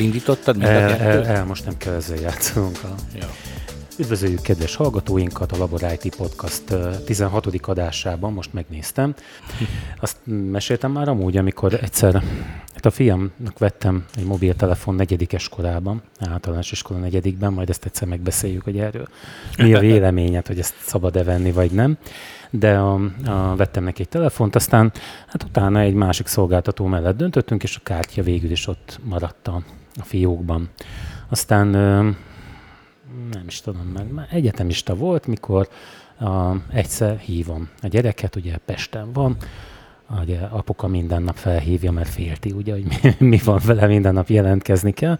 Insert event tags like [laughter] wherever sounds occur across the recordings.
Elindítottad mind a El, kettőt? el, el, most nem kell ezzel játszanunk. A... Ja. Üdvözöljük kedves hallgatóinkat a Labor IT Podcast ö, 16. adásában, most megnéztem. Azt meséltem már amúgy, amikor egyszer hát a fiamnak vettem egy mobiltelefon negyedikes korában, általános iskola negyedikben, majd ezt egyszer megbeszéljük, hogy erről mi a véleményed, hogy ezt szabad-e venni, vagy nem. De a, a, vettem neki egy telefont, aztán hát utána egy másik szolgáltató mellett döntöttünk, és a kártya végül is ott maradt a, a fiókban. Aztán nem is tudom, mert már egyetemista volt, mikor a, egyszer hívom a gyereket, ugye Pesten van, ugye apuka minden nap felhívja, mert félti, ugye, hogy [laughs] mi, mi van vele, minden nap jelentkezni kell,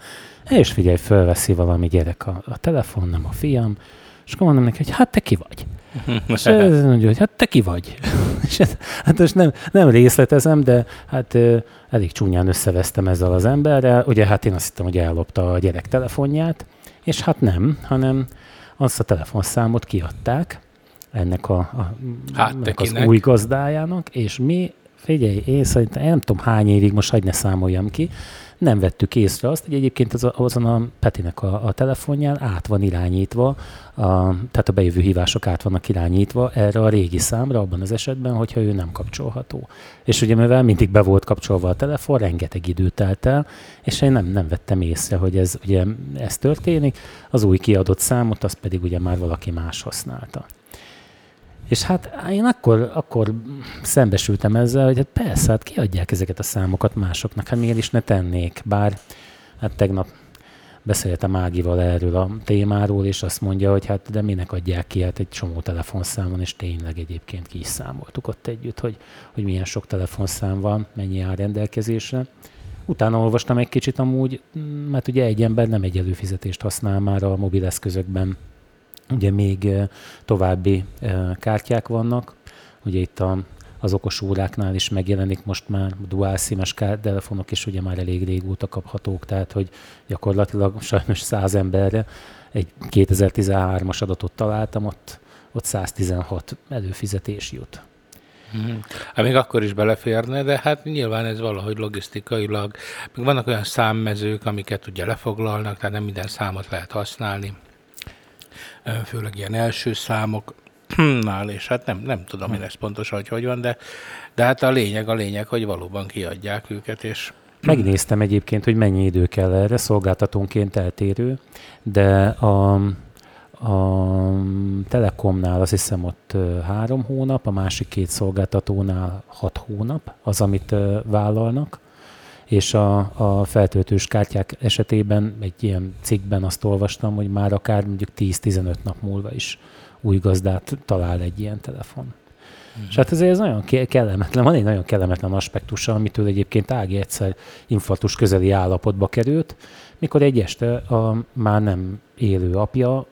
és figyelj, fölveszi valami gyerek a, a telefon, nem a fiam, és akkor mondom neki, hogy hát te ki vagy? És [laughs] ez mondja, hogy hát te ki vagy? [laughs] És ez, hát most nem, nem részletezem, de hát elég csúnyán összevesztem ezzel az emberrel. Ugye hát én azt hittem, hogy ellopta a gyerek telefonját, és hát nem, hanem azt a telefonszámot kiadták ennek, a, a, Hát ennek az új gazdájának, és mi, figyelj, én szerintem, nem tudom hány évig, most hagyd ne számoljam ki, nem vettük észre azt, hogy egyébként az azon a Petinek a, a telefonján át van irányítva, a, tehát a bejövő hívások át vannak irányítva erre a régi számra, abban az esetben, hogyha ő nem kapcsolható. És ugye mivel mindig be volt kapcsolva a telefon, rengeteg idő telt el, és én nem, nem vettem észre, hogy ez, ugye, ez történik, az új kiadott számot, azt pedig ugye már valaki más használta. És hát én akkor, akkor szembesültem ezzel, hogy hát persze, hát kiadják ezeket a számokat másoknak, hát miért is ne tennék, bár hát tegnap beszéltem Ágival erről a témáról, és azt mondja, hogy hát de minek adják ki, hát egy csomó telefonszámon, és tényleg egyébként ki is számoltuk ott együtt, hogy, hogy milyen sok telefonszám van, mennyi áll rendelkezésre. Utána olvastam egy kicsit amúgy, mert ugye egy ember nem egy előfizetést használ már a mobileszközökben, ugye még további kártyák vannak, ugye itt a, az okos óráknál is megjelenik most már dual SIM-es telefonok is ugye már elég régóta kaphatók, tehát hogy gyakorlatilag sajnos 100 emberre egy 2013-as adatot találtam, ott, ott 116 előfizetés jut. Mhm. Hát még akkor is beleférne, de hát nyilván ez valahogy logisztikailag, még vannak olyan számmezők, amiket ugye lefoglalnak, tehát nem minden számot lehet használni, főleg ilyen első számoknál, [clears throat] és hát nem, nem tudom én ezt pontosan, hogy hogy van, de, de hát a lényeg, a lényeg, hogy valóban kiadják őket, és [clears throat] Megnéztem egyébként, hogy mennyi idő kell erre, szolgáltatónként eltérő, de a, a Telekomnál azt hiszem ott három hónap, a másik két szolgáltatónál hat hónap az, amit vállalnak, és a, a feltöltős kártyák esetében egy ilyen cikkben azt olvastam, hogy már akár mondjuk 10-15 nap múlva is új gazdát talál egy ilyen telefon. Mm. És hát ezért ez nagyon ke- kellemetlen, van egy nagyon kellemetlen aspektusa, amitől egyébként Ági egyszer infarktus közeli állapotba került, mikor egy este a már nem élő apja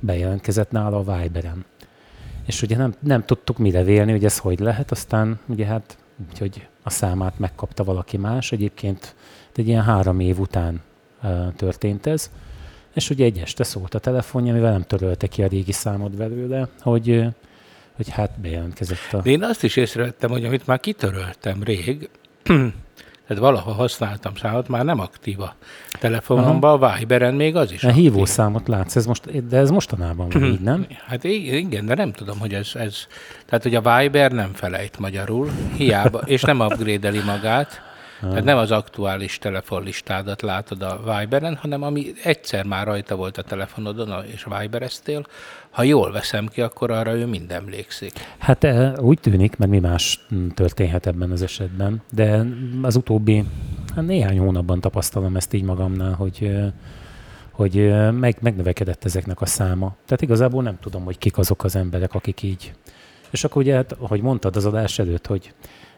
bejelentkezett nála a Viberen. És ugye nem, nem tudtuk mire vélni, hogy ez hogy lehet, aztán ugye hát úgyhogy a számát megkapta valaki más. Egyébként egy ilyen három év után történt ez. És ugye egy este szólt a telefonja, mivel nem törölte ki a régi számot belőle, hogy, hogy hát bejelentkezett a... De én azt is észrevettem, hogy amit már kitöröltem rég, [clears throat] tehát valaha használtam számot, már nem aktív a telefonomban, a Viberen még az is A aktív. hívószámot látsz, ez most, de ez mostanában van így, nem? Hát igen, de nem tudom, hogy ez, ez... Tehát, hogy a Viber nem felejt magyarul, hiába, és nem upgrade magát, tehát nem az aktuális telefonlistádat látod a Viberen, hanem ami egyszer már rajta volt a telefonodon, és Vibereztél, ha jól veszem ki, akkor arra ő mind emlékszik. Hát eh, úgy tűnik, mert mi más mm, történhet ebben az esetben, de az utóbbi hát néhány hónapban tapasztalom ezt így magamnál, hogy, eh, hogy eh, meg, megnövekedett ezeknek a száma. Tehát igazából nem tudom, hogy kik azok az emberek, akik így. És akkor ugye, hát, ahogy mondtad az adás előtt, hogy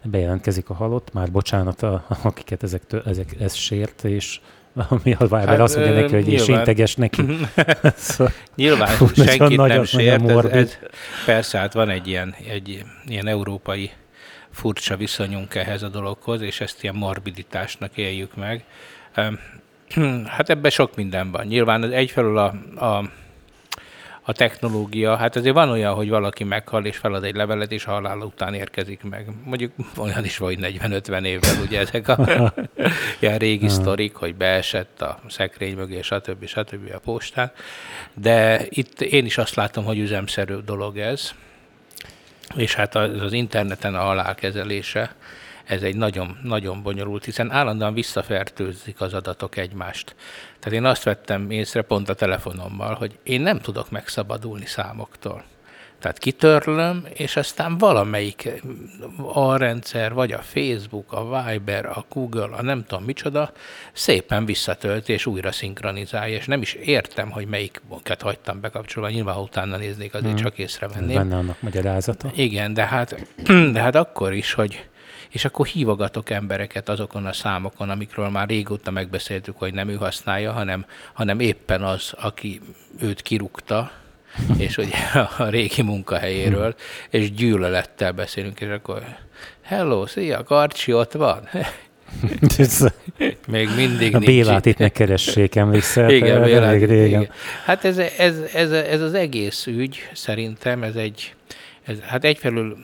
bejelentkezik a halott, már bocsánat, a, akiket ezek, tö- ezek ez sért, és ami a Viber hát, azt mondja neki, hogy és nyilván. integes neki. [laughs] szóval, Nyilván Hú, nagyon- senkit nem nagyon- sért, nagyon ez, ez, persze, hát van egy ilyen, egy ilyen európai furcsa viszonyunk ehhez a dologhoz, és ezt ilyen morbiditásnak éljük meg. [clears throat] Hát ebben sok minden van. Nyilván az egyfelől a, a, a technológia, hát azért van olyan, hogy valaki meghal és felad egy levelet, és halál után érkezik meg. Mondjuk olyan is vagy 40-50 évvel, ugye ezek a [laughs] ilyen régi sztorik, hogy beesett a szekrény mögé, stb. stb. a postán. De itt én is azt látom, hogy üzemszerű dolog ez, és hát az, az interneten a halál kezelése, ez egy nagyon, nagyon bonyolult, hiszen állandóan visszafertőzik az adatok egymást. Tehát én azt vettem észre pont a telefonommal, hogy én nem tudok megszabadulni számoktól. Tehát kitörlöm, és aztán valamelyik a rendszer, vagy a Facebook, a Viber, a Google, a nem tudom micsoda, szépen visszatölt és újra szinkronizálja, és nem is értem, hogy melyiket hagytam bekapcsolva. Nyilván, ha utána néznék, azért hmm. csak észrevenném. Benne annak magyarázata. Igen, de hát, [clears throat] de hát akkor is, hogy és akkor hívogatok embereket azokon a számokon, amikről már régóta megbeszéltük, hogy nem ő használja, hanem, hanem éppen az, aki őt kirúgta, és ugye a régi munkahelyéről, és gyűlölettel beszélünk, és akkor hello, szia, Karcsi ott van. Még mindig a nincs Bélát itt ne keressék, emlékszel? Igen, Bélát, elég régen. Igen. Hát ez, ez, ez, ez, az egész ügy, szerintem ez egy, ez, hát egyfelől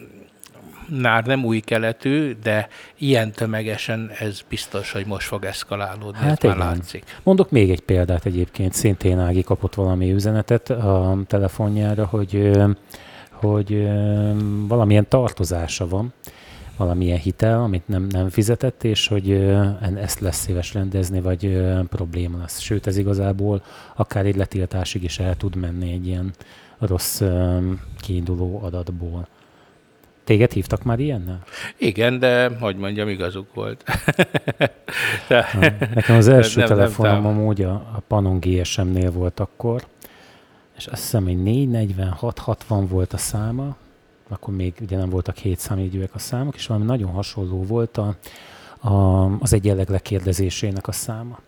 már nem új keletű, de ilyen tömegesen ez biztos, hogy most fog eszkalálódni, hát ez már látszik. Mondok még egy példát egyébként, szintén Ági kapott valami üzenetet a telefonjára, hogy, hogy valamilyen tartozása van, valamilyen hitel, amit nem, nem fizetett, és hogy ezt lesz szíves rendezni, vagy probléma lesz. Sőt, ez igazából akár egy letiltásig is el tud menni egy ilyen rossz kiinduló adatból. Téged hívtak már ilyennel? Igen, de hogy mondjam, igazuk volt. [laughs] de, Nekem az első nem, telefonom nem, amúgy a, a Panon GSM-nél volt akkor, és azt hiszem, hogy 446-60 volt a száma, akkor még ugye nem voltak hét számjegyűek a számok, és valami nagyon hasonló volt a, a, az egyenleg lekérdezésének a száma.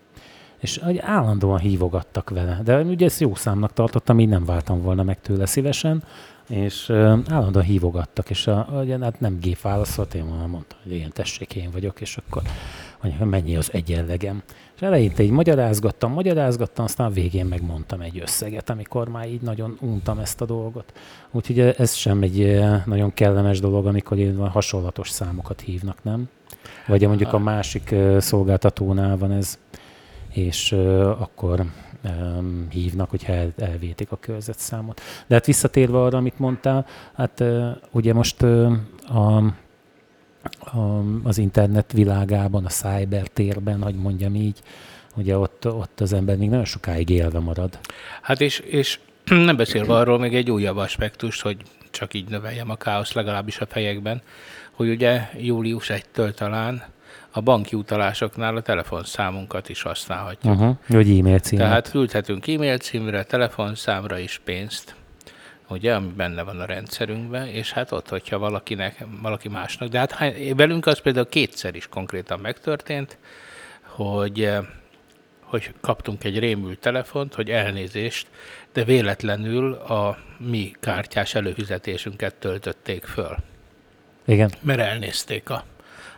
És állandóan hívogattak vele, de ugye ezt jó számnak tartottam, így nem váltam volna meg tőle szívesen, és állandóan hívogattak, és a, ugye, hát nem gép válaszolt, én mondtam, hogy igen, tessék, én vagyok, és akkor mondja, mennyi az egyenlegem. És eleinte így magyarázgattam, magyarázgattam, aztán a végén megmondtam egy összeget, amikor már így nagyon untam ezt a dolgot. Úgyhogy ez sem egy nagyon kellemes dolog, amikor ilyen hasonlatos számokat hívnak, nem? Vagy mondjuk a másik szolgáltatónál van ez, és akkor um, hívnak, hogyha el, elvétik a körzetszámot. De hát visszatérve arra, amit mondtál, hát uh, ugye most uh, a, a, az internet világában, a cyber térben, hogy mondjam így, ugye ott, ott az ember még nagyon sokáig élve marad. Hát és, és [clears throat] nem beszélve arról még egy újabb aspektus, hogy csak így növeljem a káosz legalábbis a fejekben, hogy ugye július 1-től talán a banki utalásoknál a telefonszámunkat is használhatjuk. Uh-huh. Vagy e-mail címet. Tehát küldhetünk e-mail címre, telefonszámra is pénzt, ugye, ami benne van a rendszerünkben, és hát ott, hogyha valakinek, valaki másnak, de hát velünk az például kétszer is konkrétan megtörtént, hogy hogy kaptunk egy rémült telefont, hogy elnézést, de véletlenül a mi kártyás előfizetésünket töltötték föl. Igen. Mert elnézték a,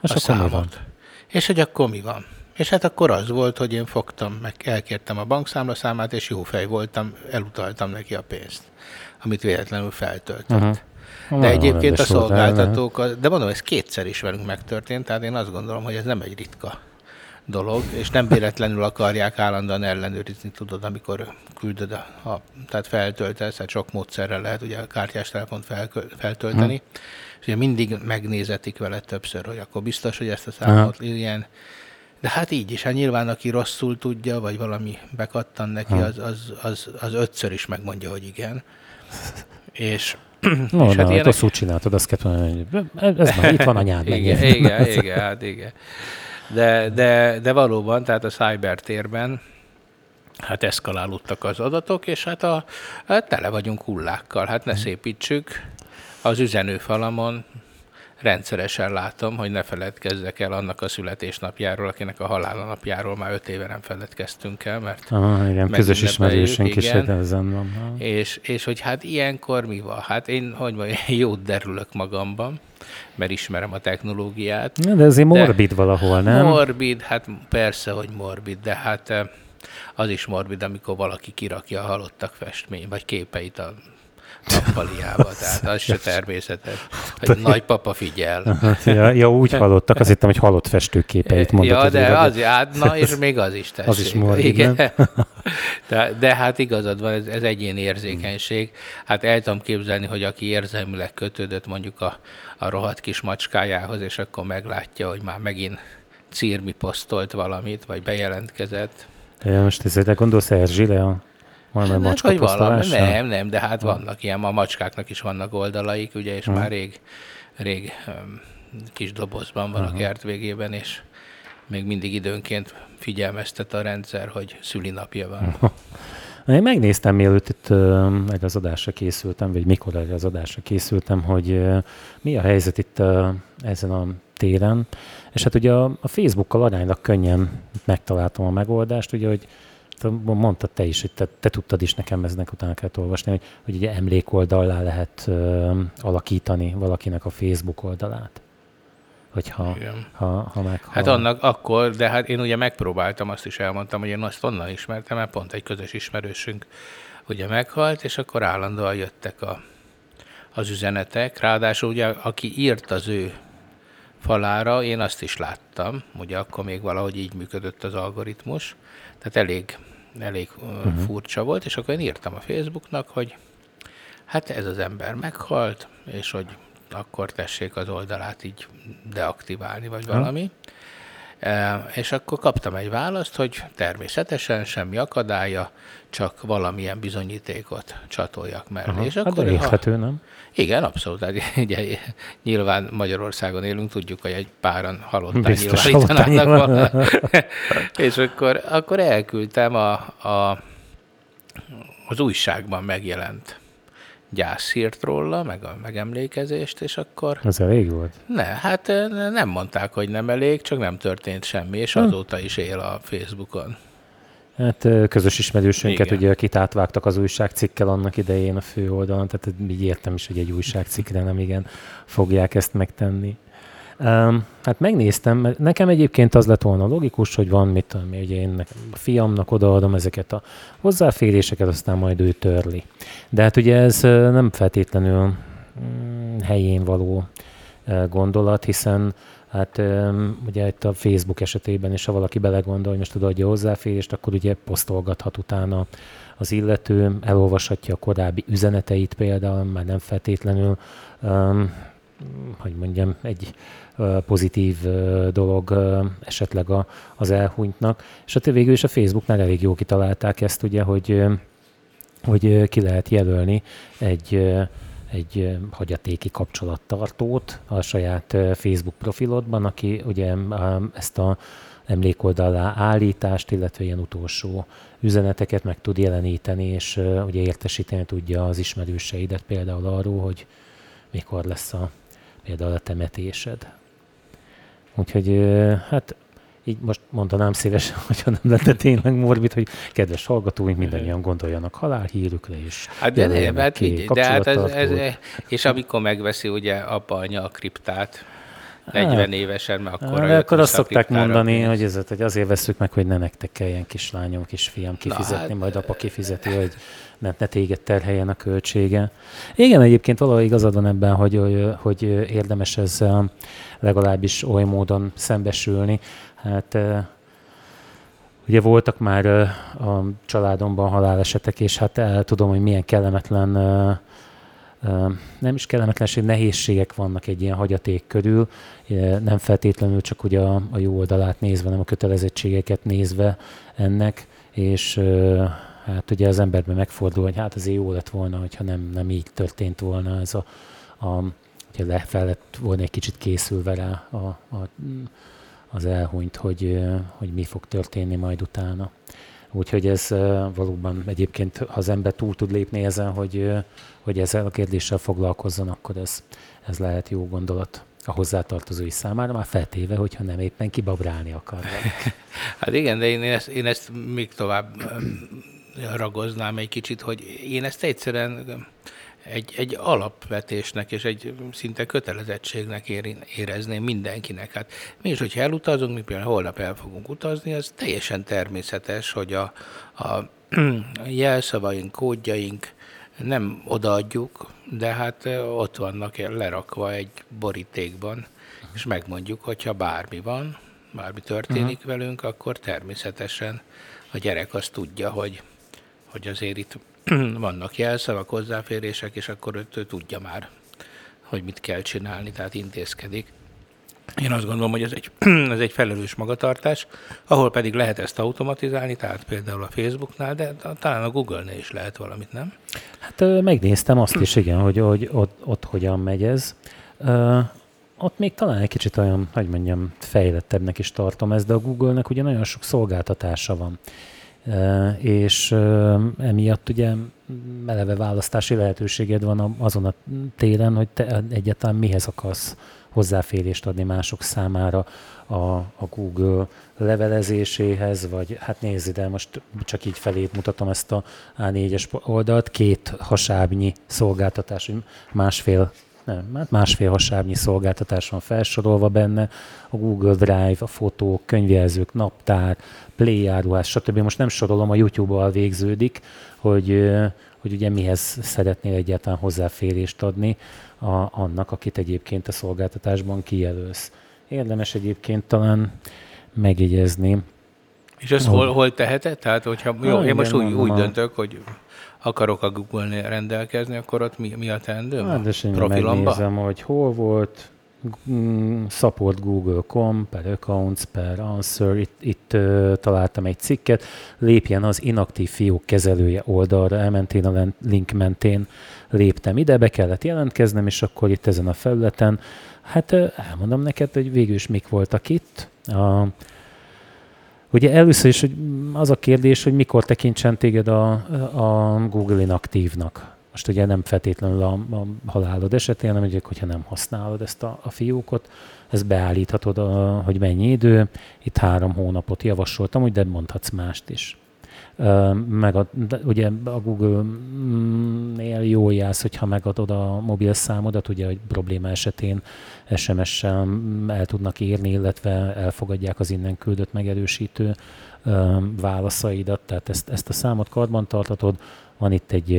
a számot. És hogy akkor mi van? És hát akkor az volt, hogy én fogtam, meg elkértem a bankszámlaszámát, és jó fej voltam, elutaltam neki a pénzt, amit véletlenül feltöltött. Uh-huh. De Nagyon egyébként a szolgáltatók, de mondom, ez kétszer is velünk megtörtént, tehát én azt gondolom, hogy ez nem egy ritka dolog, és nem véletlenül akarják állandóan ellenőrizni, tudod, amikor küldöd, a, a, tehát feltöltesz, tehát sok módszerrel lehet ugye a kártyás telefont fel, feltölteni, hmm. És ugye mindig megnézetik vele többször, hogy akkor biztos, hogy ezt a számot Aha. ilyen, de hát így is, hát nyilván aki rosszul tudja, vagy valami bekattan neki, az, az, az, az ötször is megmondja, hogy igen. És [clears throat] No, és hát ilyenek... rosszul csináltad, azt kellett mondani, hogy ez már [laughs] itt van anyád. igen, igen, igen, hát igen. De, de, de valóban, tehát a cybertérben hát eszkalálódtak az adatok, és hát, a, hát tele vagyunk hullákkal. Hát ne szépítsük. Az üzenőfalamon rendszeresen látom, hogy ne feledkezzek el annak a születésnapjáról, akinek a halálnapjáról már öt éve nem feledkeztünk el, mert Aha, igen, közös ismerősünk is ezen van. És, és hogy hát ilyenkor mi van? Hát én, hogy mondjam, [laughs] jót derülök magamban, mert ismerem a technológiát. Ja, de azért morbid de valahol, nem? Morbid, hát persze, hogy morbid, de hát az is morbid, amikor valaki kirakja a halottak festmény, vagy képeit a nappaliába, tehát az se természetes. Hogy [laughs] nagypapa figyel. ja, ja, úgy halottak, azt hittem, hogy halott festőképeit mondott. Ja, de az, hát, na és még az is tessék. Az is morbid, Igen. [laughs] De, de hát igazad van, ez, ez egyéni érzékenység. Hát el tudom képzelni, hogy aki érzelmileg kötődött mondjuk a, a rohadt kis macskájához, és akkor meglátja, hogy már megint círmi posztolt valamit, vagy bejelentkezett. Ja, most ezért gondolsz Erzsile a valami hát, macska valami, nem, nem, de hát vannak ilyen, a macskáknak is vannak oldalaik, ugye, és uh-huh. már rég, rég kis dobozban van uh-huh. a kert végében, és még mindig időnként figyelmeztet a rendszer, hogy szülinapja van. [laughs] Én megnéztem, mielőtt itt egy az adásra készültem, vagy mikor egy az adásra készültem, hogy mi a helyzet itt ezen a téren. És hát ugye a, a Facebookkal aránylag könnyen megtaláltam a megoldást, ugye, hogy mondtad te is, hogy te, te tudtad is nekem eznek utána kellett olvasni, hogy, hogy ugye emlékoldallá lehet uh, alakítani valakinek a Facebook oldalát. Hogyha ha, ha meg, Hát annak akkor, de hát én ugye megpróbáltam, azt is elmondtam, hogy én azt onnan ismertem, mert pont egy közös ismerősünk ugye meghalt, és akkor állandóan jöttek a, az üzenetek. Ráadásul ugye, aki írt az ő falára, én azt is láttam, ugye akkor még valahogy így működött az algoritmus, tehát elég elég uh-huh. furcsa volt, és akkor én írtam a Facebooknak, hogy hát ez az ember meghalt, és hogy akkor tessék az oldalát így deaktiválni, vagy valami. Uh-huh. E, és akkor kaptam egy választ, hogy természetesen semmi akadálya, csak valamilyen bizonyítékot csatoljak mellé. Uh-huh. És hát akkor, hát érthető, ha, nem? Igen, abszolút. Hát, [laughs] ugye, nyilván Magyarországon élünk, tudjuk, hogy egy páran halottán nyilvánítanának [laughs] és akkor, akkor elküldtem a, a, az újságban megjelent gyászhírt róla, meg a megemlékezést, és akkor... Ez elég volt? Ne, hát nem mondták, hogy nem elég, csak nem történt semmi, és hm. azóta is él a Facebookon. Hát közös ismerősünket, Igen. ugye, akit átvágtak az újságcikkel annak idején a fő oldalon, tehát így értem is, hogy egy újságcikkre nem igen fogják ezt megtenni. Hát megnéztem, mert nekem egyébként az lett volna logikus, hogy van, mit tudom, ugye én a fiamnak odaadom ezeket a hozzáféréseket, aztán majd ő törli. De hát ugye ez nem feltétlenül mm, helyén való gondolat, hiszen Hát ugye itt a Facebook esetében is, ha valaki belegondol, hogy most odaadja hozzáférést, akkor ugye posztolgathat utána az illető, elolvashatja a korábbi üzeneteit például, már nem feltétlenül, um, hogy mondjam, egy pozitív dolog esetleg a, az elhunytnak. És hát végül is a Facebooknál elég jó kitalálták ezt, ugye, hogy, hogy ki lehet jelölni egy egy hagyatéki kapcsolattartót a saját Facebook profilodban, aki ugye ezt a emlékoldalá állítást, illetve ilyen utolsó üzeneteket meg tud jeleníteni, és ugye értesíteni tudja az ismerőseidet például arról, hogy mikor lesz a, például a temetésed. Úgyhogy hát így most mondanám szívesen, [laughs] hogyha nem lenne tényleg morbid, hogy kedves hallgatóink mindannyian gondoljanak halálhírükre is. Hát de, de, hát ki, de hát ez, ez, és amikor megveszi ugye apa anya a kriptát, 40 hát, évesen, mert akkor de akkor azt szokták mondani, hogy, ez, hogy azért veszük meg, hogy ne nektek kelljen kislányom, kisfiam kifizetni, hát, majd apa kifizeti, hogy ne, ne téged terheljen a költsége. Igen, egyébként valahogy igazad van ebben, hogy, hogy érdemes ezzel legalábbis oly módon szembesülni. Hát ugye voltak már a családomban halálesetek, és hát tudom, hogy milyen kellemetlen nem is kellemetlenség, nehézségek vannak egy ilyen hagyaték körül, nem feltétlenül csak ugye a, a jó oldalát nézve, hanem a kötelezettségeket nézve ennek, és hát ugye az emberben megfordul, hogy hát azért jó lett volna, hogyha nem, nem így történt volna ez a, a hogyha le fel lett volna egy kicsit készülve rá a, a, az elhunyt, hogy, hogy mi fog történni majd utána. Úgyhogy ez valóban egyébként, ha az ember túl tud lépni ezen, hogy, hogy ezzel a kérdéssel foglalkozzon, akkor ez, ez lehet jó gondolat a hozzátartozói számára, már feltéve, hogyha nem éppen kibabrálni akarnak. [laughs] Hát igen, de én ezt, én ezt még tovább ragoznám egy kicsit, hogy én ezt egyszerűen egy, egy alapvetésnek és egy szinte kötelezettségnek érezném mindenkinek. Hát mi is, hogyha elutazunk, mi például holnap el fogunk utazni, az teljesen természetes, hogy a, a [clears throat] jelszavaink, kódjaink nem odaadjuk, de hát ott vannak lerakva egy borítékban, és megmondjuk, hogyha bármi van, bármi történik uh-huh. velünk, akkor természetesen a gyerek azt tudja, hogy, hogy azért itt [clears throat] vannak jelszavak, hozzáférések, és akkor ő, tudja már, hogy mit kell csinálni, tehát intézkedik. Én azt gondolom, hogy ez egy, [clears throat] ez egy felelős magatartás, ahol pedig lehet ezt automatizálni, tehát például a Facebooknál, de talán a Google-nél is lehet valamit, nem? Hát megnéztem azt is, igen, hogy, hogy ott, ott hogyan megy ez. Ott még talán egy kicsit olyan, hogy mondjam, fejlettebbnek is tartom ezt, de a Google-nek ugye nagyon sok szolgáltatása van és emiatt ugye eleve választási lehetőséged van azon a téren, hogy te egyáltalán mihez akarsz hozzáférést adni mások számára a, a Google levelezéséhez, vagy hát nézd ide, most csak így felét mutatom ezt a A4-es oldalt, két hasábnyi szolgáltatás, másfél nem, hát másfél hasábnyi szolgáltatás van felsorolva benne, a Google Drive, a fotók, könyvjelzők, naptár, Play áruhás, stb. Most nem sorolom, a YouTube-al végződik, hogy, hogy ugye mihez szeretnél egyáltalán hozzáférést adni a, annak, akit egyébként a szolgáltatásban kijelölsz. Érdemes egyébként talán megjegyezni. És ezt hol, hol teheted? Tehát, hogyha jó, én most úgy, úgy döntök, hogy akarok a Google-nél rendelkezni, akkor ott mi, mi a teendőm? Hát, de megnézem, hogy hol volt, mm, support google.com per accounts per answer, itt, itt uh, találtam egy cikket, lépjen az inaktív fiók kezelője oldalra, elmentén a link mentén léptem ide, be kellett jelentkeznem, és akkor itt ezen a felületen, hát uh, elmondom neked, hogy végül is mik voltak itt. A, Ugye először is hogy az a kérdés, hogy mikor tekintsen téged a, a Google inaktívnak. Most ugye nem feltétlenül a, a halálod esetén, hanem ugye, hogyha nem használod ezt a, a fiókot, ezt beállíthatod, a, hogy mennyi idő. Itt három hónapot javasoltam, úgy, de mondhatsz mást is meg a, ugye a Google-nél jó jelsz, hogyha megadod a mobil számodat, ugye, hogy probléma esetén SMS-sel el tudnak írni, illetve elfogadják az innen küldött megerősítő válaszaidat, tehát ezt, ezt a számot karban tartatod. Van itt egy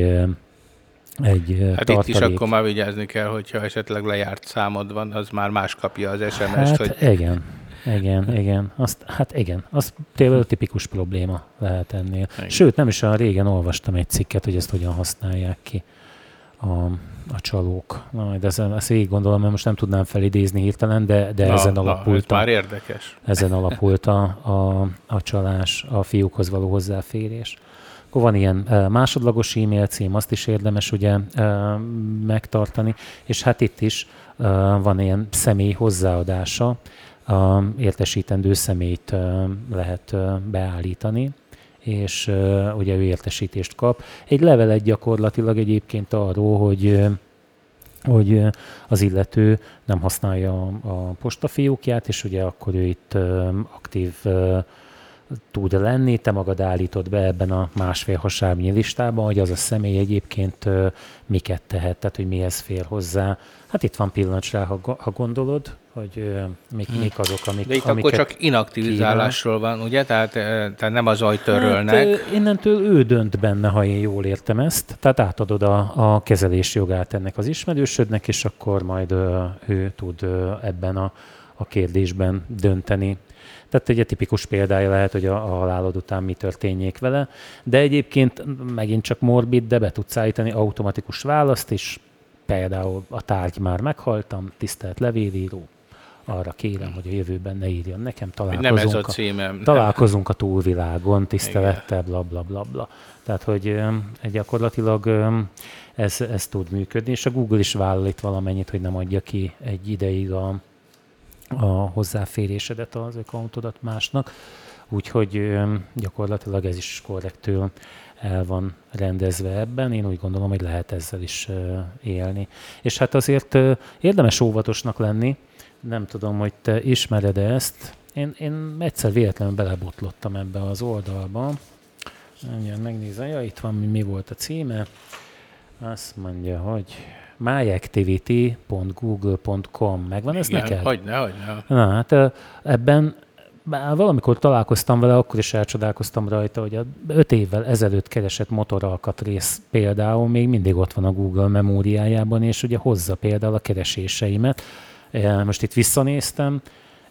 egy hát tartalék. itt is akkor már vigyázni kell, hogyha esetleg lejárt számod van, az már más kapja az SMS-t. Hát hogy... igen, igen, igen. Azt, hát igen, az tényleg tipikus probléma lehet ennél. Igen. Sőt, nem is olyan régen olvastam egy cikket, hogy ezt hogyan használják ki a, a csalók. Na, majd ezen, ezt végig gondolom, mert most nem tudnám felidézni hirtelen, de, de na, ezen alapult. Na, már érdekes. Ezen alapult a, a, a csalás, a fiúkhoz való hozzáférés. Akkor van ilyen másodlagos e-mail cím, azt is érdemes ugye megtartani, és hát itt is van ilyen személy hozzáadása, a értesítendő személyt lehet beállítani, és ugye ő értesítést kap. Egy levelet gyakorlatilag egyébként arról, hogy hogy az illető nem használja a postafiókját, és ugye akkor ő itt aktív tud lenni, te magad állítod be ebben a másfél hasábnyi listában, hogy az a személy egyébként miket tehet, tehát hogy mihez fér hozzá. Hát itt van pillanat rá, ha gondolod, hogy mik, hmm. mik azok, amik, De itt akkor csak inaktivizálásról van, ugye? Tehát, tehát nem az ajtörölnek. Hát, innentől ő dönt benne, ha én jól értem ezt. Tehát átadod a, a kezelés jogát ennek az ismerősödnek, és akkor majd ő tud ebben a, a kérdésben dönteni. Tehát egy tipikus példája lehet, hogy a, a halálod után mi történjék vele, de egyébként megint csak morbid, de be tudsz állítani automatikus választ is, például a tárgy már meghaltam, tisztelt levélíró, arra kérem, hogy a jövőben ne írjon nekem, találkozunk, nem ez a, címem. A, [laughs] találkozunk a túlvilágon, tisztelettel, bla, bla, bla, bla. Tehát, hogy gyakorlatilag ez, ez tud működni, és a Google is vállal itt valamennyit, hogy nem adja ki egy ideig a, a hozzáférésedet az accountodat másnak, úgyhogy gyakorlatilag ez is korrektül el van rendezve ebben. Én úgy gondolom, hogy lehet ezzel is élni. És hát azért érdemes óvatosnak lenni, nem tudom, hogy te ismered -e ezt. Én, én egyszer véletlenül belebotlottam ebbe az oldalba. Mindjárt megnézem, ja, itt van, mi, volt a címe. Azt mondja, hogy myactivity.google.com. Megvan ez Igen, neked? Hogyne, hogyne. Na, hát ebben bár valamikor találkoztam vele, akkor is elcsodálkoztam rajta, hogy a öt évvel ezelőtt keresett motoralkatrész például még mindig ott van a Google memóriájában, és ugye hozza például a kereséseimet. E, Most itt visszanéztem,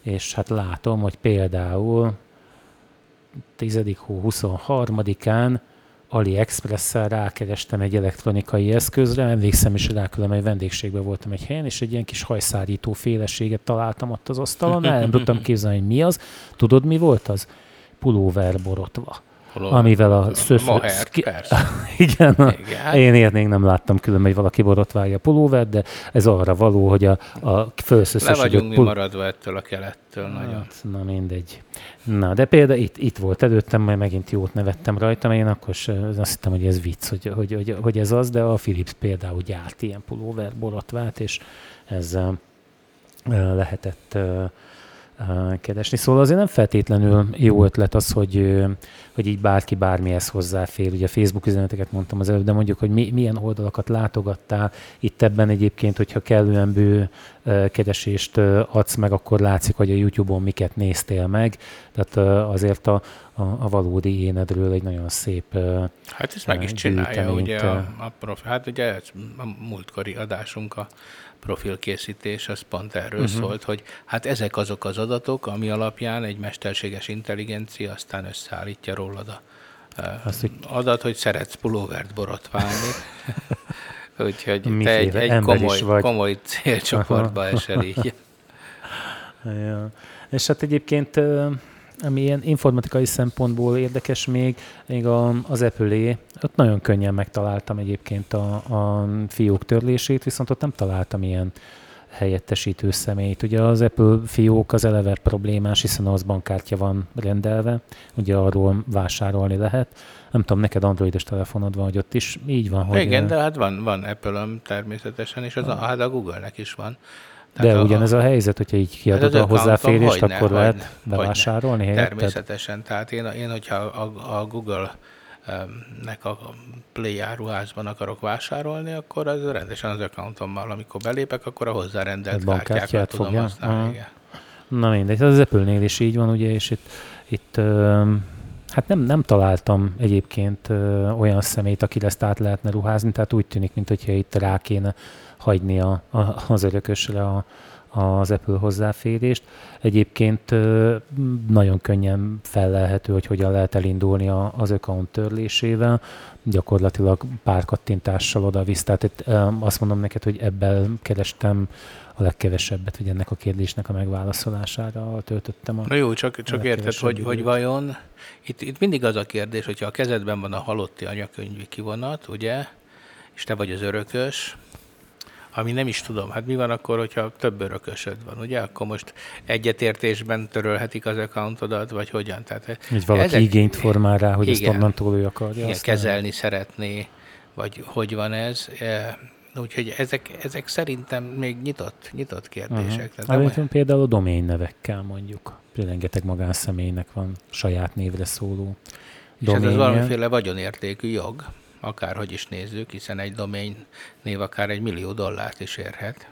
és hát látom, hogy például 10. hó 23-án AliExpress-szel rákerestem egy elektronikai eszközre, emlékszem is rá, különben egy vendégségben voltam egy helyen, és egy ilyen kis hajszárító féleséget találtam ott az asztalon, el nem tudtam képzelni, hogy mi az. Tudod, mi volt az? Pulóver borotva. Hol Amivel a. Mohair, szki- persze. [laughs] Igen, a, Igen, hát- én még nem láttam különben, hogy valaki borotválja a pulóvert, de ez arra való, hogy a, a Le fölszöszösödött vagyunk mi pul- maradva ettől a kelettől nagyon. Hát, na mindegy. Na, de például itt, itt volt előttem, majd megint jót nevettem rajta, mert én akkor azt hittem, hogy ez vicc, hogy, hogy, hogy, hogy ez az, de a Philips például gyárt ilyen pulóver borotvát, és ezzel lehetett keresni. Szóval azért nem feltétlenül jó ötlet az, hogy, hogy így bárki bármihez hozzáfér. Ugye a Facebook üzeneteket mondtam az előbb, de mondjuk, hogy mi, milyen oldalakat látogattál. Itt ebben egyébként, hogyha kellően bő keresést adsz meg, akkor látszik, hogy a YouTube-on miket néztél meg. Tehát azért a, a, a valódi énedről egy nagyon szép Hát ezt meg is csinálja, ugye a, a profi, hát ugye ez a múltkori adásunk, a profilkészítés, az pont erről uh-huh. szólt, hogy hát ezek azok az adatok, ami alapján egy mesterséges intelligencia aztán összeállítja rólad a Azt, hogy- adat, hogy szeretsz pulóvert borotválni. [laughs] Úgyhogy te egy, egy komoly, vagy. komoly célcsoportba esel így. [laughs] Ja. És hát egyébként, ami ilyen informatikai szempontból érdekes még, még a, az apple ott nagyon könnyen megtaláltam egyébként a, a fiók törlését, viszont ott nem találtam ilyen helyettesítő személyt. Ugye az Apple fiók az eleve problémás, hiszen az bankkártya van rendelve, ugye arról vásárolni lehet. Nem tudom, neked androidos telefonod van, hogy ott is így van, hogy... Igen, de hát van, van Apple-öm természetesen, és az a, hát a Google-nek is van. De ugyanez a helyzet, hogyha így kiadod Hát az a hozzáférést, hogyne, akkor hogyne, lehet hogyne. bevásárolni helyetted? Természetesen. Tehát én, én hogyha a, a Google-nek a Play áruházban akarok vásárolni, akkor az rendesen az accountommal, amikor belépek, akkor a hozzárendelt Tehát bankkártyát kártyákat tudom fogja? használni. Igen. Na mindegy, az Apple-nél is így van, ugye, és itt, itt hát nem, nem találtam egyébként olyan szemét, aki ezt át lehetne ruházni, tehát úgy tűnik, mint hogyha itt rá kéne hagyni a, a, az örökösre a, az Apple hozzáférést. Egyébként nagyon könnyen fellelhető, hogy hogyan lehet elindulni az account törlésével. Gyakorlatilag pár kattintással oda-visz. Tehát itt, azt mondom neked, hogy ebben kerestem a legkevesebbet, hogy ennek a kérdésnek a megválaszolására töltöttem a... Na jó, csak, csak érted, hogy, hogy vajon, itt, itt mindig az a kérdés, hogyha a kezedben van a halotti anyakönyvi kivonat, ugye, és te vagy az örökös, ami nem is tudom, hát mi van akkor, hogyha több örökösöd van, ugye? Akkor most egyetértésben törölhetik az accountodat, vagy hogyan? Tehát Hogy valaki Ezek, igényt formál rá, hogy igen. ezt onnantól ő akarja. igen, kezelni szeretné, vagy hogy van ez. E, Úgyhogy ezek, ezek szerintem még nyitott, nyitott kérdések. Uh-huh. Hát, olyan- például a domain nevekkel mondjuk. Rengeteg magánszemélynek van saját névre szóló És ez az doménje. valamiféle vagyonértékű jog, akárhogy is nézzük, hiszen egy domain név akár egy millió dollárt is érhet.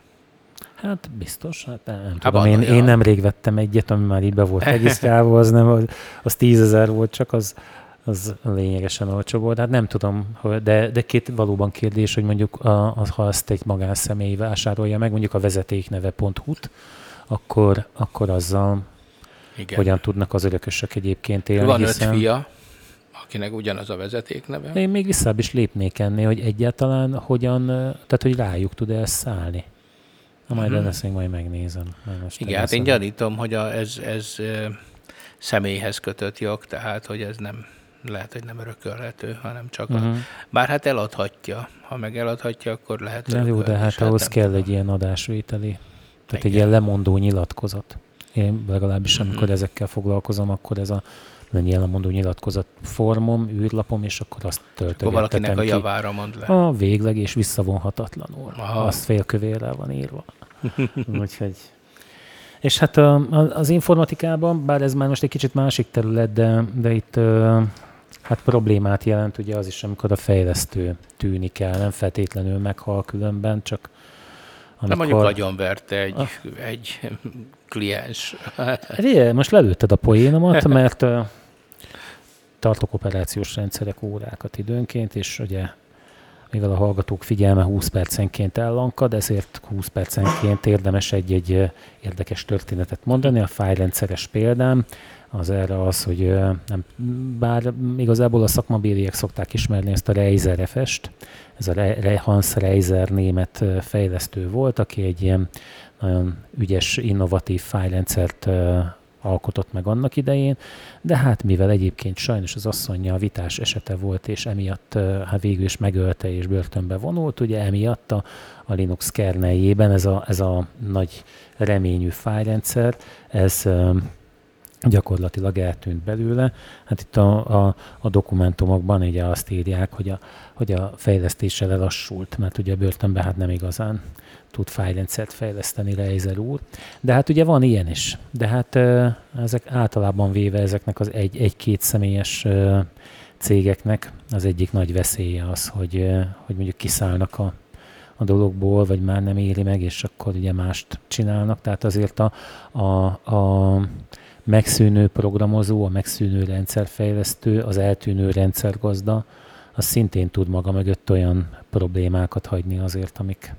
Hát biztos, hát nem, nem Hát tudom. Én, én nemrég vettem egyet, ami már így be volt regisztrálva, az nem, az, az tízezer volt, csak az, az lényegesen olcsó volt. Hát nem tudom, de, de két valóban kérdés, hogy mondjuk a, az, ha azt egy magánszemély vásárolja meg, mondjuk a vezetékneve.hu-t, akkor, akkor azzal Igen. hogyan tudnak az örökösök egyébként élni. Van öt hiszen fia, akinek ugyanaz a vezetékneve. Én még visszább is lépnék ennél, hogy egyáltalán hogyan, tehát hogy rájuk tud-e ezt szállni. Na majd uh-huh. ezt még majd megnézem. Majd most Igen, hát én gyanítom, hogy a, ez, ez személyhez kötött jog, tehát hogy ez nem lehet, hogy nem örökölhető, hanem csak uh-huh. a, Mhm. bár hát eladhatja. Ha meg eladhatja, akkor lehet De jó, de hát és ahhoz nem kell tudom. egy ilyen adásvételi, tehát egy Igen. ilyen lemondó nyilatkozat. Én legalábbis amikor Mhm. ezekkel foglalkozom, akkor ez a egy ilyen lemondó nyilatkozat formom, űrlapom, és akkor azt Akkor valakinek töltögettetem a ki. javára mond le. A végleg és visszavonhatatlanul. Aha. Az félkövérrel van írva. [laughs] Úgyhogy... És hát az informatikában, bár ez már most egy kicsit másik terület, de, de itt Hát problémát jelent ugye az is, amikor a fejlesztő tűnik el, nem feltétlenül meghal különben, csak amikor... Nem mondjuk agyonverte egy, ah. egy kliens. Ré, most lelőtted a poénomat, [laughs] mert tartok operációs rendszerek órákat időnként, és ugye mivel a hallgatók figyelme 20 percenként ellankad, ezért 20 percenként érdemes egy-egy érdekes történetet mondani. A fájrendszeres példám az erre az, hogy nem, bár igazából a szakmabéliek szokták ismerni ezt a Reiser FS-t, ez a Re, Hans Reiser német fejlesztő volt, aki egy ilyen nagyon ügyes, innovatív fájrendszert alkotott meg annak idején, de hát mivel egyébként sajnos az asszonya vitás esete volt, és emiatt hát végül is megölte és börtönbe vonult, ugye emiatt a, a Linux kerneljében ez a, ez a nagy reményű fájrendszer, ez gyakorlatilag eltűnt belőle. Hát itt a, a, a dokumentumokban ugye azt írják, hogy a, hogy a fejlesztéssel elassult, mert ugye a börtönben hát nem igazán tud fájrendszert fejleszteni Reiser úr. De hát ugye van ilyen is. De hát ezek általában véve ezeknek az egy, egy-két személyes cégeknek az egyik nagy veszélye az, hogy, hogy mondjuk kiszállnak a, a dologból, vagy már nem éri meg, és akkor ugye mást csinálnak. Tehát azért a, a, a megszűnő programozó, a megszűnő rendszerfejlesztő, az eltűnő rendszergazda, az szintén tud maga mögött olyan problémákat hagyni azért, amik,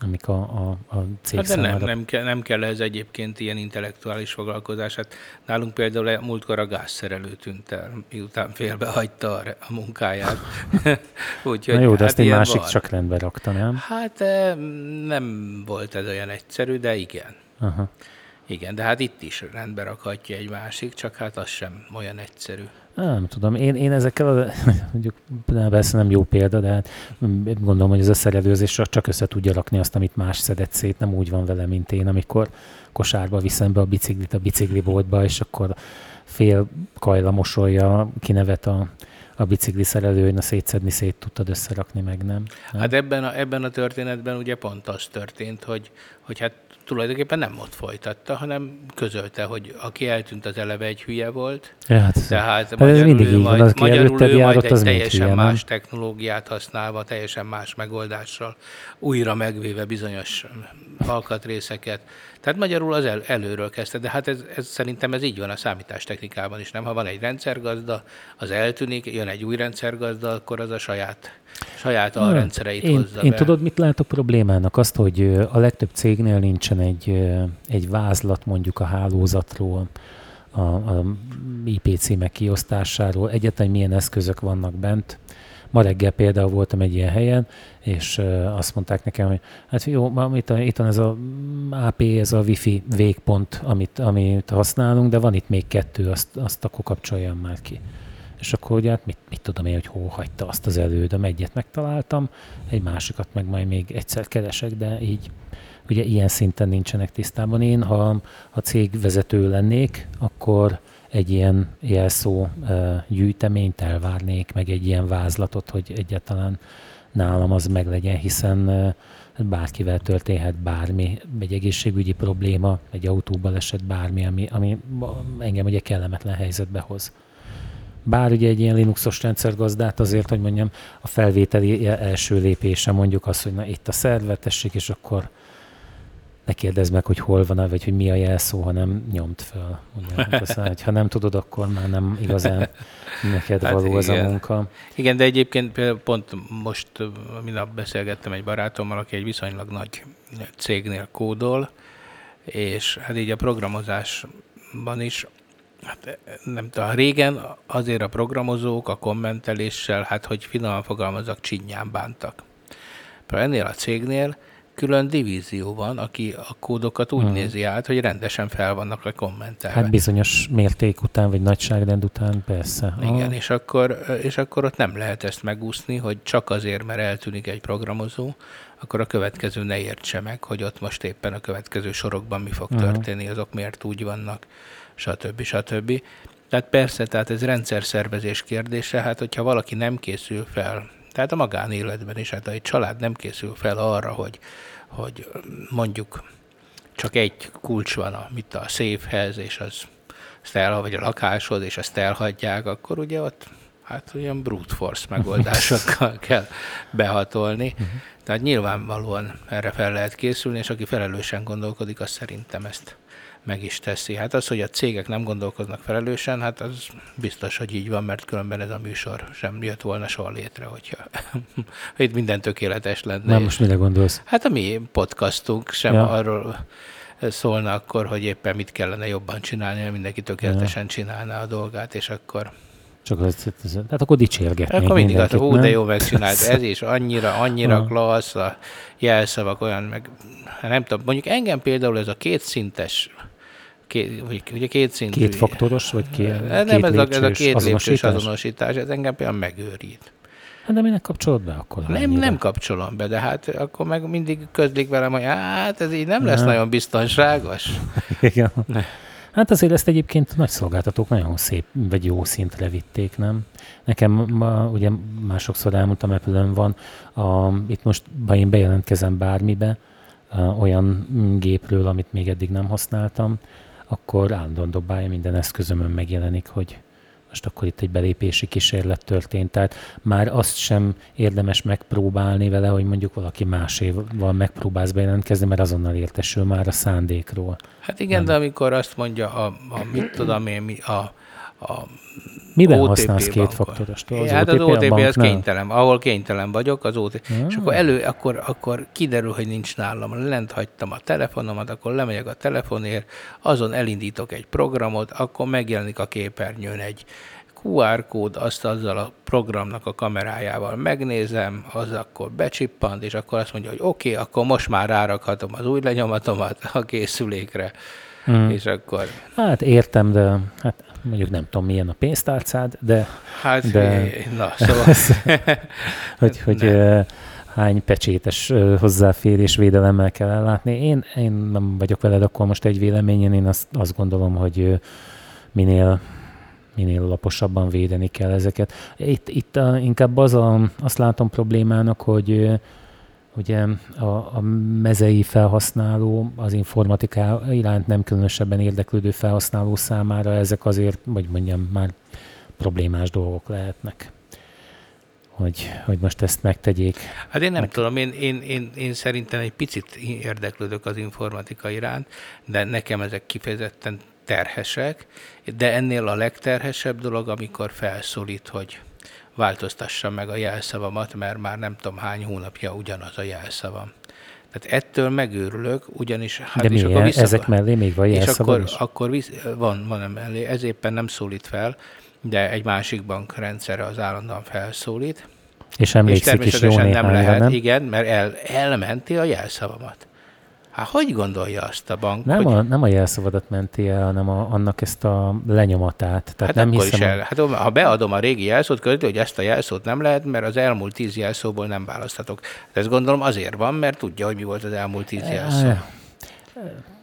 amik a, a, a cég hát de nem, nem, kell, nem kell ez egyébként ilyen intellektuális foglalkozás. Hát nálunk például múltkor a gázszerelő tűnt el, miután félbehagyta a, a munkáját. [laughs] Úgyhogy, Na jó, de hát ezt egy másik van. csak rendbe rakta, nem? Hát nem volt ez olyan egyszerű, de igen. Aha. Igen, de hát itt is rendbe rakhatja egy másik, csak hát az sem olyan egyszerű. Nem tudom, én, én ezekkel, a, [laughs] mondjuk persze nem jó példa, de hát gondolom, hogy az összeredőzés csak össze tudja rakni azt, amit más szedett szét, nem úgy van vele, mint én, amikor kosárba viszem be a biciklit a bicikliboltba, és akkor fél kajla mosolja, kinevet a, a bicikli szerelő, a szétszedni szét tudtad összerakni, meg nem. nem? Hát ebben a, ebben a történetben ugye pont az történt, hogy, hogy hát tulajdonképpen nem ott folytatta, hanem közölte, hogy aki eltűnt, az eleve egy hülye volt. Ja, hát, Tehát hát magyarul, mindig így van, aki magyarul ő majd egy teljesen hülye, más nem? technológiát használva, teljesen más megoldással, újra megvéve bizonyos alkatrészeket. Tehát magyarul az el, előről kezdte, de hát ez, ez, szerintem ez így van a számítástechnikában is, nem? Ha van egy rendszergazda, az eltűnik, jön egy új rendszergazda, akkor az a saját saját alrendszereit én, hozza Én be. tudod, mit látok problémának? Azt, hogy a legtöbb cégnél nincsen egy, egy vázlat mondjuk a hálózatról, a, a IP címek kiosztásáról, egyetlen milyen eszközök vannak bent. Ma reggel például voltam egy ilyen helyen, és azt mondták nekem, hogy hát jó, itt, itt van ez a AP, ez a wifi végpont, amit, amit használunk, de van itt még kettő, azt, azt akkor kapcsoljam már ki. És akkor ugye hát mit, mit tudom én, hogy hol hagyta azt az elődöm, egyet megtaláltam, egy másikat meg majd még egyszer keresek, de így ugye ilyen szinten nincsenek tisztában. Én, ha, ha cégvezető lennék, akkor egy ilyen jelszó gyűjteményt elvárnék, meg egy ilyen vázlatot, hogy egyáltalán nálam az meg legyen, hiszen bárkivel történhet bármi, egy egészségügyi probléma, egy autóbal esett bármi, ami, ami engem ugye kellemetlen helyzetbe hoz. Bár ugye egy ilyen Linuxos rendszergazdát azért, hogy mondjam, a felvételi első lépése mondjuk az, hogy na itt a szerver, és akkor ne kérdezd meg, hogy hol van, vagy hogy mi a jelszó, hanem nyomd föl. Ugye, hát aztán, ha nem tudod, akkor már nem igazán neked hát való az a munka. Igen, de egyébként pont most minap beszélgettem egy barátommal, aki egy viszonylag nagy cégnél kódol, és hát így a programozásban is Hát nem tudom, régen azért a programozók a kommenteléssel, hát hogy finoman fogalmazok, csinyán bántak. Például ennél a cégnél külön divízió van, aki a kódokat úgy hmm. nézi át, hogy rendesen fel vannak a kommentelve. Hát bizonyos mérték után, vagy nagyságrend után, persze. Igen, ah. és akkor, és akkor ott nem lehet ezt megúszni, hogy csak azért, mert eltűnik egy programozó, akkor a következő ne értse meg, hogy ott most éppen a következő sorokban mi fog hmm. történni, azok miért úgy vannak stb. stb. Tehát persze, tehát ez rendszer szervezés kérdése, hát hogyha valaki nem készül fel, tehát a magánéletben is, hát egy család nem készül fel arra, hogy, hogy mondjuk csak egy kulcs van a, mit a széfhez, és az, azt el, vagy a lakáshoz, és azt elhagyják, akkor ugye ott Hát olyan brute force megoldásokkal [laughs] kell behatolni. Uh-huh. Tehát nyilvánvalóan erre fel lehet készülni, és aki felelősen gondolkodik, az szerintem ezt meg is teszi. Hát az, hogy a cégek nem gondolkoznak felelősen, hát az biztos, hogy így van, mert különben ez a műsor sem jött volna soha létre, hogyha [laughs] itt minden tökéletes lenne. Nem, most mire gondolsz? Hát a mi podcastunk sem ja. arról szólna akkor, hogy éppen mit kellene jobban csinálni, mert mindenki tökéletesen ja. csinálná a dolgát, és akkor csak az, az, hát akkor dicsérgetnék Akkor mindig az, hú, de jó megcsinált, ez is annyira, annyira klassz, a jelszavak olyan, meg nem tudom, mondjuk engem például ez a kétszintes két, ugye két szintű. Két faktoros, vagy két, nem, két ez, a, ez a két azonosítás? azonosítás, ez engem például megőrít. Hát de minek kapcsolod be akkor? Nem, annyira? nem kapcsolom be, de hát akkor meg mindig közlik velem, hogy hát ez így nem lesz ne. nagyon biztonságos. [laughs] Igen. Ne. Hát azért ezt egyébként nagy szolgáltatók nagyon szép, vagy jó szintre vitték, nem? Nekem ma, ugye másokszor elmondtam, Apple van, a, itt most ha én bejelentkezem bármibe, a, olyan gépről, amit még eddig nem használtam, akkor állandóan dobálja, minden eszközömön megjelenik, hogy most akkor itt egy belépési kísérlet történt. Tehát már azt sem érdemes megpróbálni vele, hogy mondjuk valaki máséval megpróbálsz bejelentkezni, mert azonnal értesül már a szándékról. Hát igen, Nem. de amikor azt mondja a, a mit tudom én, a a Miben OTP használsz kétfaktoros? Az hát OTP az OTP az kénytelen, ahol kénytelen vagyok, az OTP. Hmm. És akkor elő, akkor, akkor kiderül, hogy nincs nálam, lent hagytam a telefonomat, akkor lemegyek a telefonért, azon elindítok egy programot, akkor megjelenik a képernyőn egy QR kód, azt azzal a programnak a kamerájával megnézem, az akkor becsippant, és akkor azt mondja, hogy oké, okay, akkor most már rárakhatom az új lenyomatomat a készülékre, hmm. és akkor... Hát értem, de hát mondjuk nem tudom, milyen a pénztárcád, de... Hát, de, na, szóval... [laughs] hogy, hogy hány pecsétes hozzáférés védelemmel kell ellátni. Én, én nem vagyok veled akkor most egy véleményen, én azt, azt gondolom, hogy minél minél laposabban védeni kell ezeket. Itt, itt a, inkább az a, azt látom problémának, hogy ugye a, a mezei felhasználó, az informatika iránt nem különösebben érdeklődő felhasználó számára ezek azért, vagy mondjam, már problémás dolgok lehetnek. Hogy, hogy most ezt megtegyék. Hát én nem meg... tudom, én, én, én, én szerintem egy picit érdeklődök az informatika iránt, de nekem ezek kifejezetten terhesek, de ennél a legterhesebb dolog, amikor felszólít, hogy változtassam meg a jelszavamat, mert már nem tudom hány hónapja ugyanaz a jelszavam. Tehát ettől megőrülök, ugyanis... Hát De és akkor vissza, ezek mellé még van És akkor, is? akkor visz, van, van mellé. Ez éppen nem szólít fel, de egy másik bankrendszerre az állandóan felszólít. És emlékszik és is jó nem lehet, nem? igen, mert el, elmenti a jelszavamat. Hát hogy gondolja azt a bank? Nem, hogy... a, nem a jelszavadat menti el, hanem a, annak ezt a lenyomatát. Tehát hát nem akkor hiszem, is el. Hát ha beadom a régi jelszót, között, hogy ezt a jelszót nem lehet, mert az elmúlt tíz jelszóból nem választhatok. De ezt gondolom azért van, mert tudja, hogy mi volt az elmúlt tíz jelszó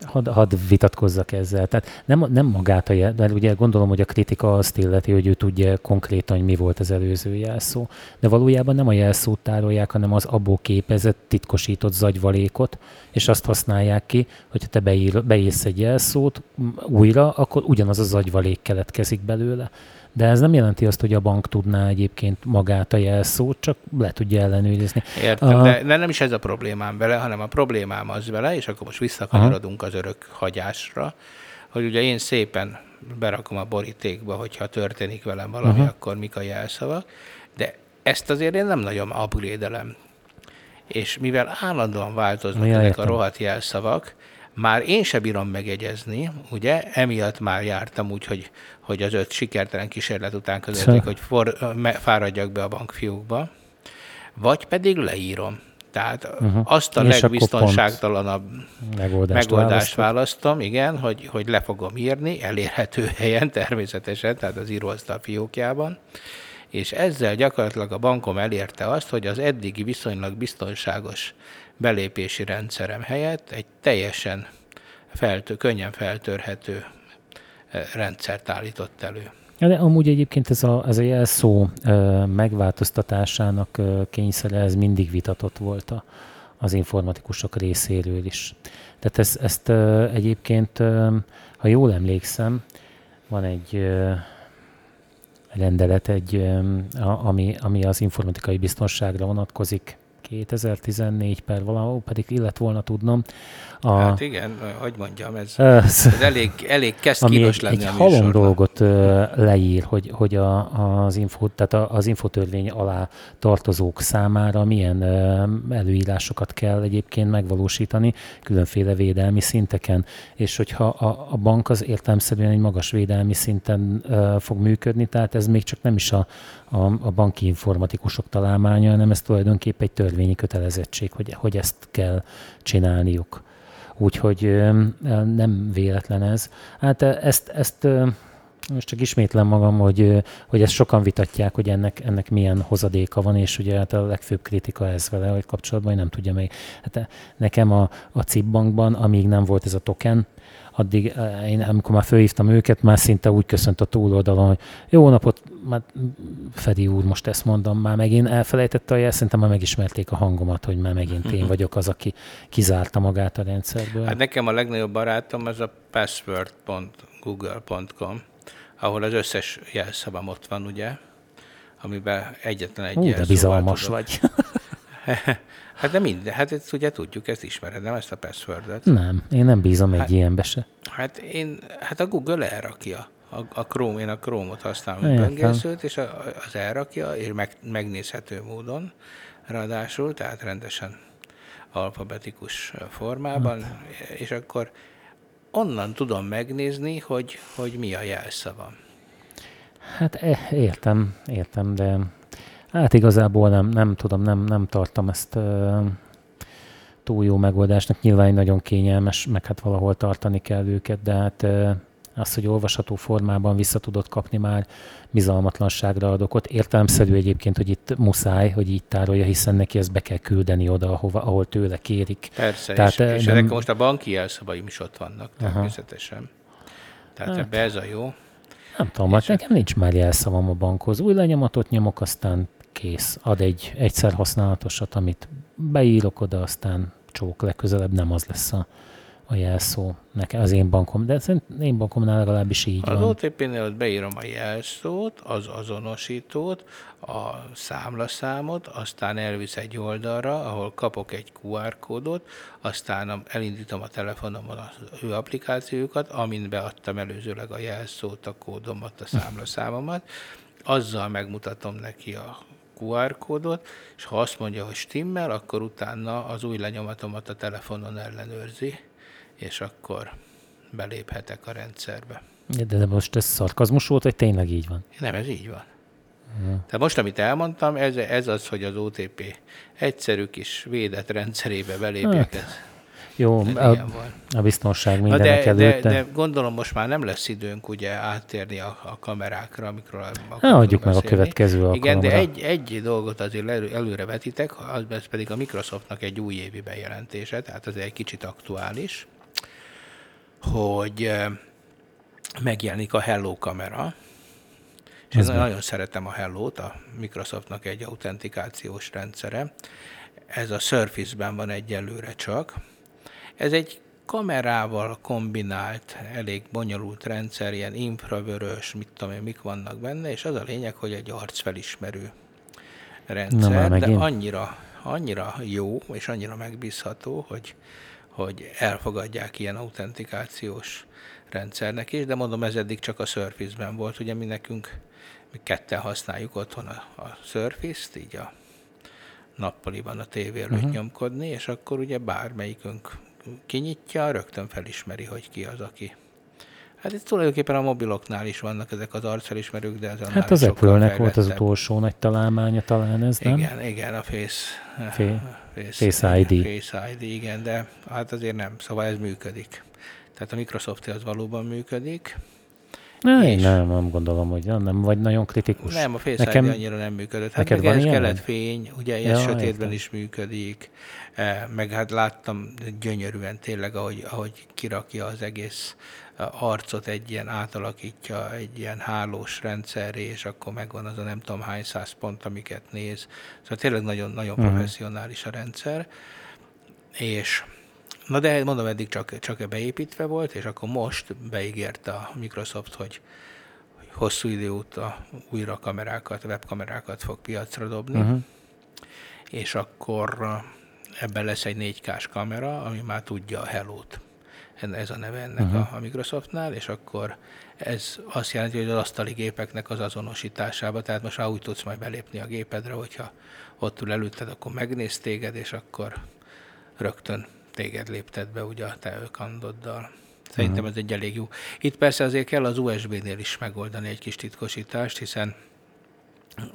hadd had vitatkozzak ezzel. Tehát nem, nem magát a jel, de ugye gondolom, hogy a kritika azt illeti, hogy ő tudja konkrétan, hogy mi volt az előző jelszó. De valójában nem a jelszót tárolják, hanem az abból képezett, titkosított zagyvalékot, és azt használják ki, hogyha te beír, beírsz egy jelszót újra, akkor ugyanaz a zagyvalék keletkezik belőle. De ez nem jelenti azt, hogy a bank tudná egyébként magát a jelszót, csak le tudja ellenőrizni. Értem, a... de, de nem is ez a problémám vele, hanem a problémám az vele, és akkor most visszakanyarodunk az örök hagyásra, hogy ugye én szépen berakom a borítékba, hogyha történik velem valami, uh-huh. akkor mik a jelszavak, de ezt azért én nem nagyon upgrade És mivel állandóan változnak ja, ezek a rohadt jelszavak, már én se bírom megegyezni, ugye, emiatt már jártam úgy, hogy, hogy az öt sikertelen kísérlet után közötték, hogy for, me, fáradjak be a bankfiúkba, vagy pedig leírom. Tehát uh-huh. azt a És legbiztonságtalanabb megoldást, megoldást választom, igen, hogy, hogy le fogom írni, elérhető [laughs] helyen természetesen, tehát az íróasztal fiókjában, és ezzel gyakorlatilag a bankom elérte azt, hogy az eddigi viszonylag biztonságos belépési rendszerem helyett egy teljesen feltő, könnyen feltörhető eh, rendszert állított elő. De amúgy egyébként ez a, ez a jelszó eh, megváltoztatásának eh, kényszere, ez mindig vitatott volt a, az informatikusok részéről is. Tehát ez, ezt egyébként, ha jól emlékszem, van egy rendelet, egy, ami, ami az informatikai biztonságra vonatkozik 2014 per valahol, pedig illet volna tudnom. A, hát igen, hogy mondjam, ez, ez [laughs] elég, elég kezd egy, lenni egy halom dolgot leír, hogy, hogy a, az, info, tehát az infotörvény alá tartozók számára milyen előírásokat kell egyébként megvalósítani különféle védelmi szinteken, és hogyha a, a bank az értelmszerűen egy magas védelmi szinten fog működni, tehát ez még csak nem is a, a, a banki informatikusok találmánya, hanem ez tulajdonképpen egy törvényi kötelezettség, hogy, hogy ezt kell csinálniuk. Úgyhogy nem véletlen ez. Hát ezt, ezt most csak ismétlem magam, hogy, hogy ezt sokan vitatják, hogy ennek, ennek milyen hozadéka van, és ugye hát a legfőbb kritika ez vele, hogy kapcsolatban, hogy nem tudja meg. Hát nekem a, a CIP bankban, amíg nem volt ez a token, addig én, amikor már fölhívtam őket, már szinte úgy köszönt a túloldalon, hogy jó napot, már Fedi úr, most ezt mondom, már megint elfelejtette a jel, szerintem már megismerték a hangomat, hogy már megint én vagyok az, aki kizárta magát a rendszerből. Hát nekem a legnagyobb barátom az a password.google.com, ahol az összes jelszavam ott van, ugye, amiben egyetlen egy Ú, de bizalmas vagy. [laughs] Hát de minden, hát ezt ugye tudjuk, ezt ismered, nem ezt a passwordet? Nem, én nem bízom egy hát, ilyenbe se. Hát én, hát a Google elrakja. A, a Chrome, én a Chrome-ot használom, mint böngészőt, és a, az elrakja, és meg, megnézhető módon, ráadásul, tehát rendesen alfabetikus formában, hát. és akkor onnan tudom megnézni, hogy, hogy mi a jelszava. Hát értem, értem, de Hát igazából nem, nem tudom, nem, nem tartom ezt túl jó megoldásnak. Nyilván nagyon kényelmes, meg hát valahol tartani kell őket, de hát az, hogy olvasható formában vissza tudod kapni már bizalmatlanságra ad okot. Értelemszerű egyébként, hogy itt muszáj, hogy így tárolja, hiszen neki ezt be kell küldeni oda, ahova, ahol tőle kérik. Persze, Tehát, és, és nem... most a banki jelszavaim is ott vannak természetesen. Tehát hát. ebbe ez a jó. Nem tudom, hát nekem nincs már jelszavam a bankhoz. Új lenyomatot nyomok, aztán kész. Ad egy egyszer használatosat, amit beírok oda, aztán csók legközelebb nem az lesz a, a jelszó nekem, az én bankom, de szerintem én bankomnál legalábbis így az van. Az OTP-nél beírom a jelszót, az azonosítót, a számlaszámot, aztán elvisz egy oldalra, ahol kapok egy QR kódot, aztán elindítom a telefonomon az ő applikációjukat, amin beadtam előzőleg a jelszót, a kódomat, a számlaszámomat, azzal megmutatom neki a QR kódot, és ha azt mondja, hogy stimmel, akkor utána az új lenyomatomat a telefonon ellenőrzi, és akkor beléphetek a rendszerbe. De, de most ez szarkazmus volt, vagy tényleg így van? Nem, ez így van. Ja. Tehát most, amit elmondtam, ez, ez az, hogy az OTP egyszerű kis védett rendszerébe belépjek. Hát. Ez jó, a, a biztonság mindenek de, előtt. De, de gondolom most már nem lesz időnk ugye áttérni a, a kamerákra, amikről akarunk Adjuk meg a következő alkalomra. Igen, de egy, egy dolgot azért elő, előre vetitek, az pedig a Microsoftnak egy új évi bejelentése, tehát az egy kicsit aktuális, hogy megjelenik a Hello kamera, és én nagyon szeretem a Hello-t, a Microsoftnak egy autentikációs rendszere. Ez a Surface-ben van egyelőre csak, ez egy kamerával kombinált, elég bonyolult rendszer, ilyen infravörös, mit tudom én, mik vannak benne, és az a lényeg, hogy egy arcfelismerő rendszer, Na, de annyira, annyira jó, és annyira megbízható, hogy, hogy elfogadják ilyen autentikációs rendszernek is, de mondom, ez eddig csak a Surface-ben volt, ugye mi nekünk, mi ketten használjuk otthon a, a Surface-t, így a nappaliban a tévé előtt uh-huh. nyomkodni, és akkor ugye bármelyikünk kinyitja, rögtön felismeri, hogy ki az, aki. Hát itt tulajdonképpen a mobiloknál is vannak ezek az arcfelismerők, de ez Hát az Apple-nek volt az utolsó nagy találmánya talán ez, nem? Igen, igen, a Face, Face, Face, Face ID. Face ID, igen, de hát azért nem, szóval ez működik. Tehát a Microsoft az valóban működik. Ne, én nem, nem gondolom, hogy nem, vagy nagyon kritikus. Nem, a Face Nekem, ID annyira nem működött. Hát meg ez kellett fény, ugye ja, ez sötétben értem. is működik, e, meg hát láttam gyönyörűen tényleg, ahogy, ahogy kirakja az egész arcot, egy ilyen átalakítja egy ilyen hálós rendszerre, és akkor megvan az a nem tudom hány száz pont, amiket néz. Szóval tényleg nagyon, nagyon uh-huh. professzionális a rendszer. És Na de mondom, eddig csak, csak beépítve volt, és akkor most beígérte a Microsoft, hogy hosszú idő óta újra kamerákat, webkamerákat fog piacra dobni, uh-huh. és akkor ebben lesz egy 4K-s kamera, ami már tudja a Hello-t. Ez a neve ennek uh-huh. a, a Microsoftnál, és akkor ez azt jelenti, hogy az asztali gépeknek az azonosításába, tehát most már úgy tudsz majd belépni a gépedre, hogyha ott ül előtted, akkor megnéz téged, és akkor rögtön téged lépted be ugye a te ökandoddal. Szerintem uh-huh. ez egy elég jó. Itt persze azért kell az USB-nél is megoldani egy kis titkosítást, hiszen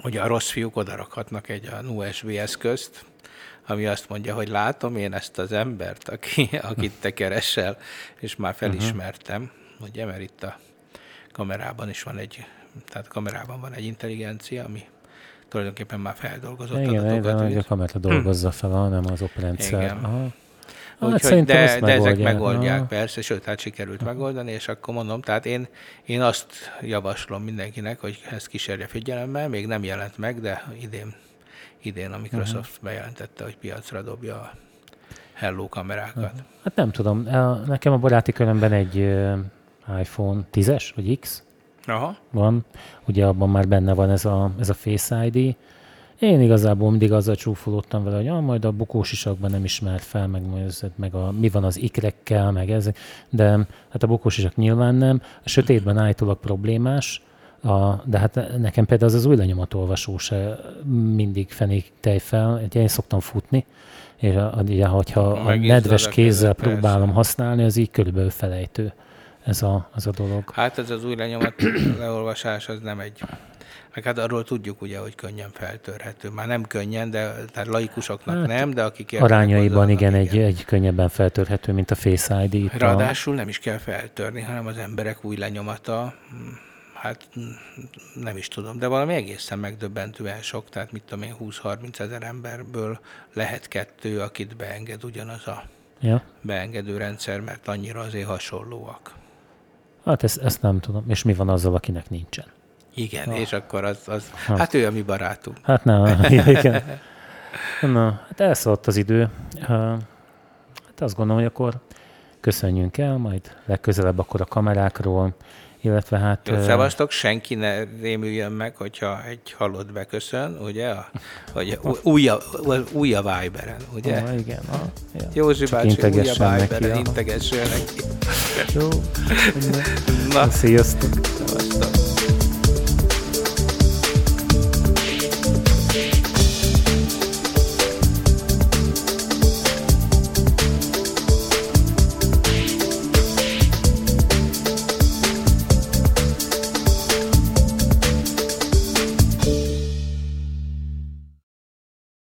ugye a rossz fiúk odarakhatnak egy a USB eszközt, ami azt mondja, hogy látom én ezt az embert, aki, akit te keresel, és már felismertem, ugye, mert itt a kamerában is van egy, tehát kamerában van egy intelligencia, ami tulajdonképpen már feldolgozott igen, adatokat. Igen, a kamera dolgozza fel, hanem az. Igen. Aha. Hát Úgyhogy, de, de ezek megoldják, Aha. persze, sőt, hát sikerült Aha. megoldani, és akkor mondom, tehát én, én azt javaslom mindenkinek, hogy ezt kísérje figyelemmel, még nem jelent meg, de idén, idén a Microsoft uh-huh. bejelentette, hogy piacra dobja a Hello kamerákat. Uh-huh. Hát nem tudom, nekem a baráti körömben egy iPhone 10-es, vagy X Aha. van, ugye abban már benne van ez a, ez a Face ID, én igazából mindig azzal csúfolódtam vele, hogy ah, majd a bukós isakban nem ismert fel, meg, meg a, mi van az ikrekkel, meg ez, de hát a bukós isak nyilván nem. A sötétben állítólag problémás, a, de hát nekem például az az új lenyomatolvasó se mindig fenék tej fel, én szoktam futni, és a, ugye, hogyha a nedves kézzel próbálom persze. használni, az így körülbelül felejtő ez a, az a dolog. Hát ez az új lenyomat [clears throat] leolvasás, az nem egy meg hát arról tudjuk ugye, hogy könnyen feltörhető. Már nem könnyen, de tehát laikusoknak hát, nem, de akik Arányaiban igen, igen, egy, egy könnyebben feltörhető, mint a Face ID. Ráadásul a... nem is kell feltörni, hanem az emberek új lenyomata, hát nem is tudom, de valami egészen megdöbbentően sok, tehát mit tudom én, 20-30 ezer emberből lehet kettő, akit beenged ugyanaz a ja. beengedő rendszer, mert annyira azért hasonlóak. Hát ezt, ezt nem tudom. És mi van azzal, akinek nincsen? Igen, Na. és akkor az, az ha. hát ő a mi barátunk. Hát nem, [laughs] igen. [laughs] Na, hát elszaladt az idő. Hát azt gondolom, hogy akkor köszönjünk el, majd legközelebb akkor a kamerákról, illetve hát... Jó, szevasztok, senki ne rémüljön meg, hogyha egy halott beköszön, ugye? Hogy új a, új a Viberen, ugye? Ah, igen. Ah, ja. Józsi bácsi, új a Viberen, integessél neki. Jó. Na, sziasztok. Szevasztok.